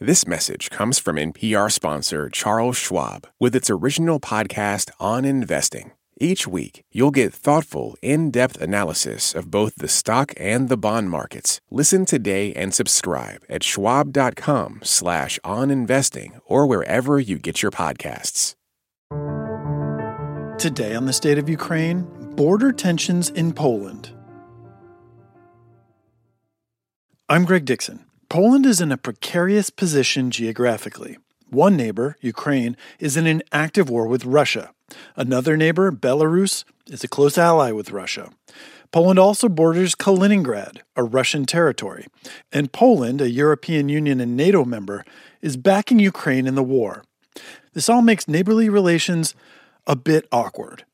This message comes from NPR sponsor Charles Schwab with its original podcast on investing. Each week, you'll get thoughtful, in depth analysis of both the stock and the bond markets. Listen today and subscribe at schwab.com slash on investing or wherever you get your podcasts. Today on the state of Ukraine, border tensions in Poland. I'm Greg Dixon. Poland is in a precarious position geographically. One neighbor, Ukraine, is in an active war with Russia. Another neighbor, Belarus, is a close ally with Russia. Poland also borders Kaliningrad, a Russian territory. And Poland, a European Union and NATO member, is backing Ukraine in the war. This all makes neighborly relations a bit awkward.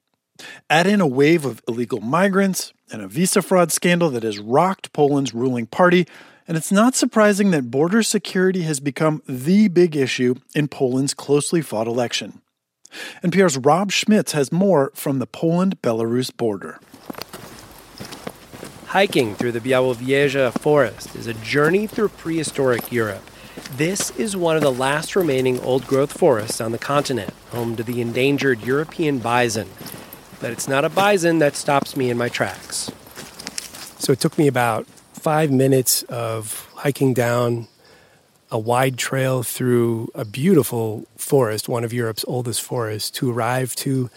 Add in a wave of illegal migrants and a visa fraud scandal that has rocked Poland's ruling party, and it's not surprising that border security has become the big issue in Poland's closely fought election. NPR's Rob Schmitz has more from the Poland Belarus border. Hiking through the Białowieża forest is a journey through prehistoric Europe. This is one of the last remaining old growth forests on the continent, home to the endangered European bison. But it's not a bison that stops me in my tracks. So it took me about five minutes of hiking down a wide trail through a beautiful forest, one of Europe's oldest forests, to arrive to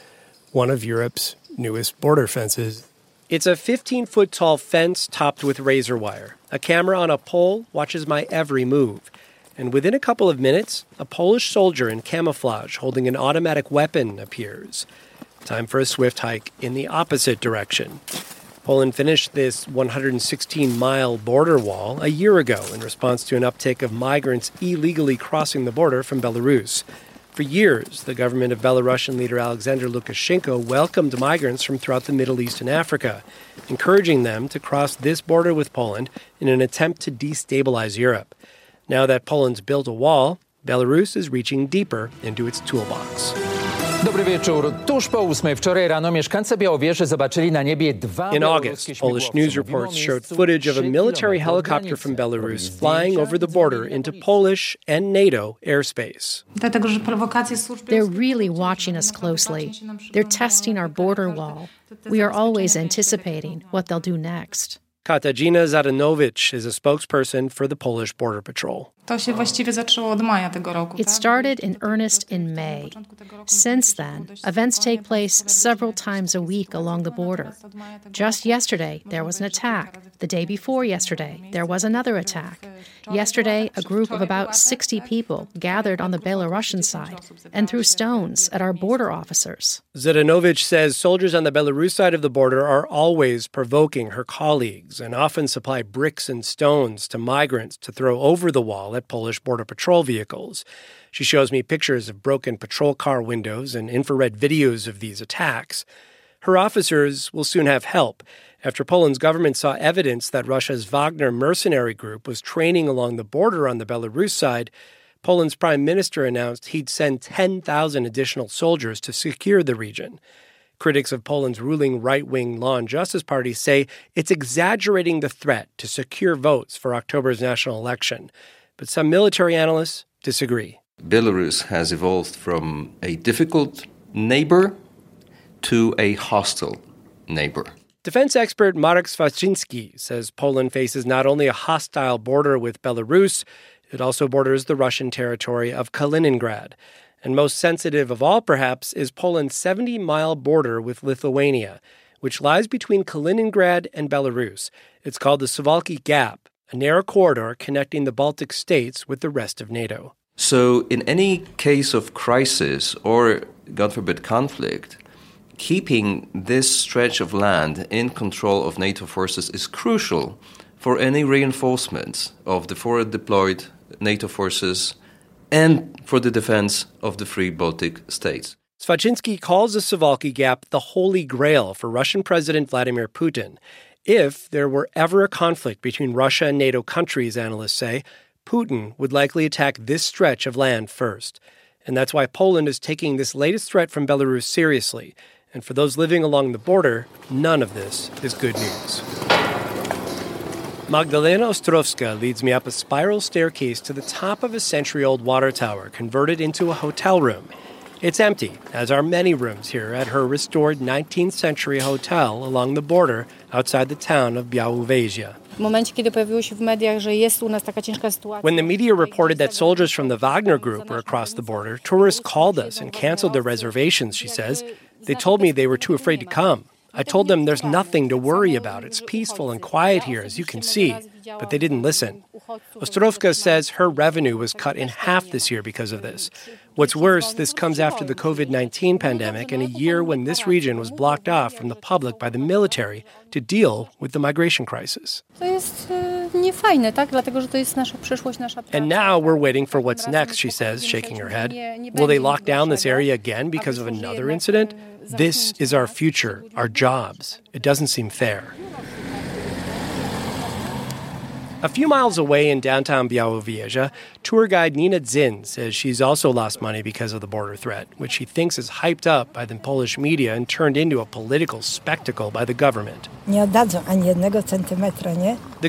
one of Europe's newest border fences. It's a 15 foot tall fence topped with razor wire. A camera on a pole watches my every move. And within a couple of minutes, a Polish soldier in camouflage holding an automatic weapon appears. Time for a swift hike in the opposite direction. Poland finished this 116 mile border wall a year ago in response to an uptick of migrants illegally crossing the border from Belarus. For years, the government of Belarusian leader Alexander Lukashenko welcomed migrants from throughout the Middle East and Africa, encouraging them to cross this border with Poland in an attempt to destabilize Europe. Now that Poland's built a wall, Belarus is reaching deeper into its toolbox. Dobry wieczór. Tuż po ósmej wczoraj rano mieszkańcy Białowieży zobaczyli na niebie dwa In August, Polish news reports showed footage of a military helicopter from Belarus flying over the border into Polish and NATO airspace. They're really watching us closely. They're testing our border wall. We are always anticipating what they'll do next. Katarzyna Zdanowicz is a spokesperson for the Polish Border Patrol. It started in earnest in May. Since then, events take place several times a week along the border. Just yesterday, there was an attack. The day before yesterday, there was another attack. Yesterday, a group of about 60 people gathered on the Belarusian side and threw stones at our border officers. Zdanowicz says soldiers on the Belarus side of the border are always provoking her colleagues and often supply bricks and stones to migrants to throw over the wall at Polish Border Patrol vehicles. She shows me pictures of broken patrol car windows and infrared videos of these attacks. Her officers will soon have help after Poland's government saw evidence that Russia's Wagner mercenary group was training along the border on the Belarus side. Poland's prime minister announced he'd send 10,000 additional soldiers to secure the region. Critics of Poland's ruling right wing Law and Justice Party say it's exaggerating the threat to secure votes for October's national election. But some military analysts disagree. Belarus has evolved from a difficult neighbor to a hostile neighbor. Defense expert Marek Świerczyński says Poland faces not only a hostile border with Belarus, it also borders the Russian territory of Kaliningrad. And most sensitive of all, perhaps, is Poland's 70 mile border with Lithuania, which lies between Kaliningrad and Belarus. It's called the Suwalki Gap, a narrow corridor connecting the Baltic states with the rest of NATO. So, in any case of crisis or, God forbid, conflict, keeping this stretch of land in control of NATO forces is crucial for any reinforcements of the forward deployed NATO forces and for the defense of the free Baltic states. Świerczyński calls the Suwalki Gap the holy grail for Russian President Vladimir Putin. If there were ever a conflict between Russia and NATO countries, analysts say, Putin would likely attack this stretch of land first. And that's why Poland is taking this latest threat from Belarus seriously. And for those living along the border, none of this is good news. Magdalena Ostrovska leads me up a spiral staircase to the top of a century old water tower converted into a hotel room. It's empty, as are many rooms here at her restored 19th century hotel along the border outside the town of Białowieża. When the media reported that soldiers from the Wagner group were across the border, tourists called us and canceled their reservations, she says. They told me they were too afraid to come. I told them there's nothing to worry about. It's peaceful and quiet here, as you can see. But they didn't listen. Ostrovska says her revenue was cut in half this year because of this. What's worse, this comes after the COVID 19 pandemic and a year when this region was blocked off from the public by the military to deal with the migration crisis. And now we're waiting for what's next, she says, shaking her head. Will they lock down this area again because of another incident? This is our future, our jobs. It doesn't seem fair. A few miles away in downtown Białowieża, tour guide Nina Zin says she's also lost money because of the border threat, which she thinks is hyped up by the Polish media and turned into a political spectacle by the government. The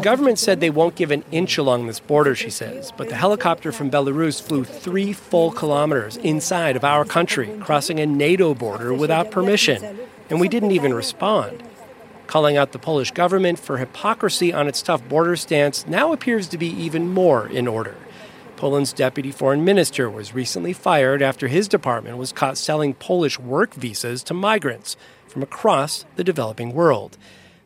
government said they won't give an inch along this border, she says, but the helicopter from Belarus flew three full kilometers inside of our country, crossing a NATO border without permission, and we didn't even respond calling out the Polish government for hypocrisy on its tough border stance now appears to be even more in order. Poland's deputy foreign minister was recently fired after his department was caught selling Polish work visas to migrants from across the developing world.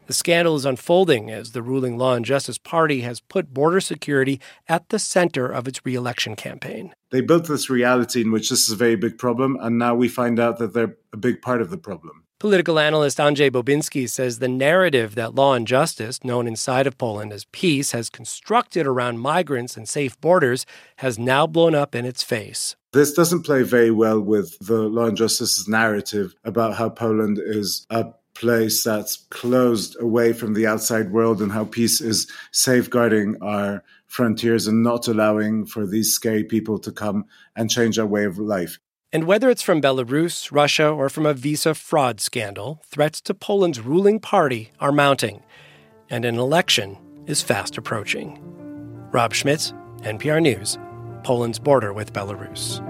The scandal is unfolding as the ruling Law and Justice Party has put border security at the center of its reelection campaign. They built this reality in which this is a very big problem, and now we find out that they're a big part of the problem. Political analyst Andrzej Bobiński says the narrative that law and justice, known inside of Poland as PiS, has constructed around migrants and safe borders has now blown up in its face. This doesn't play very well with the law and justice's narrative about how Poland is a place that's closed away from the outside world and how PiS is safeguarding our frontiers and not allowing for these scary people to come and change our way of life. And whether it's from Belarus, Russia, or from a visa fraud scandal, threats to Poland's ruling party are mounting, and an election is fast approaching. Rob Schmitz, NPR News, Poland's border with Belarus.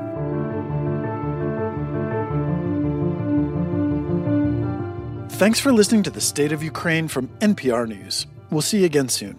Thanks for listening to the State of Ukraine from NPR News. We'll see you again soon.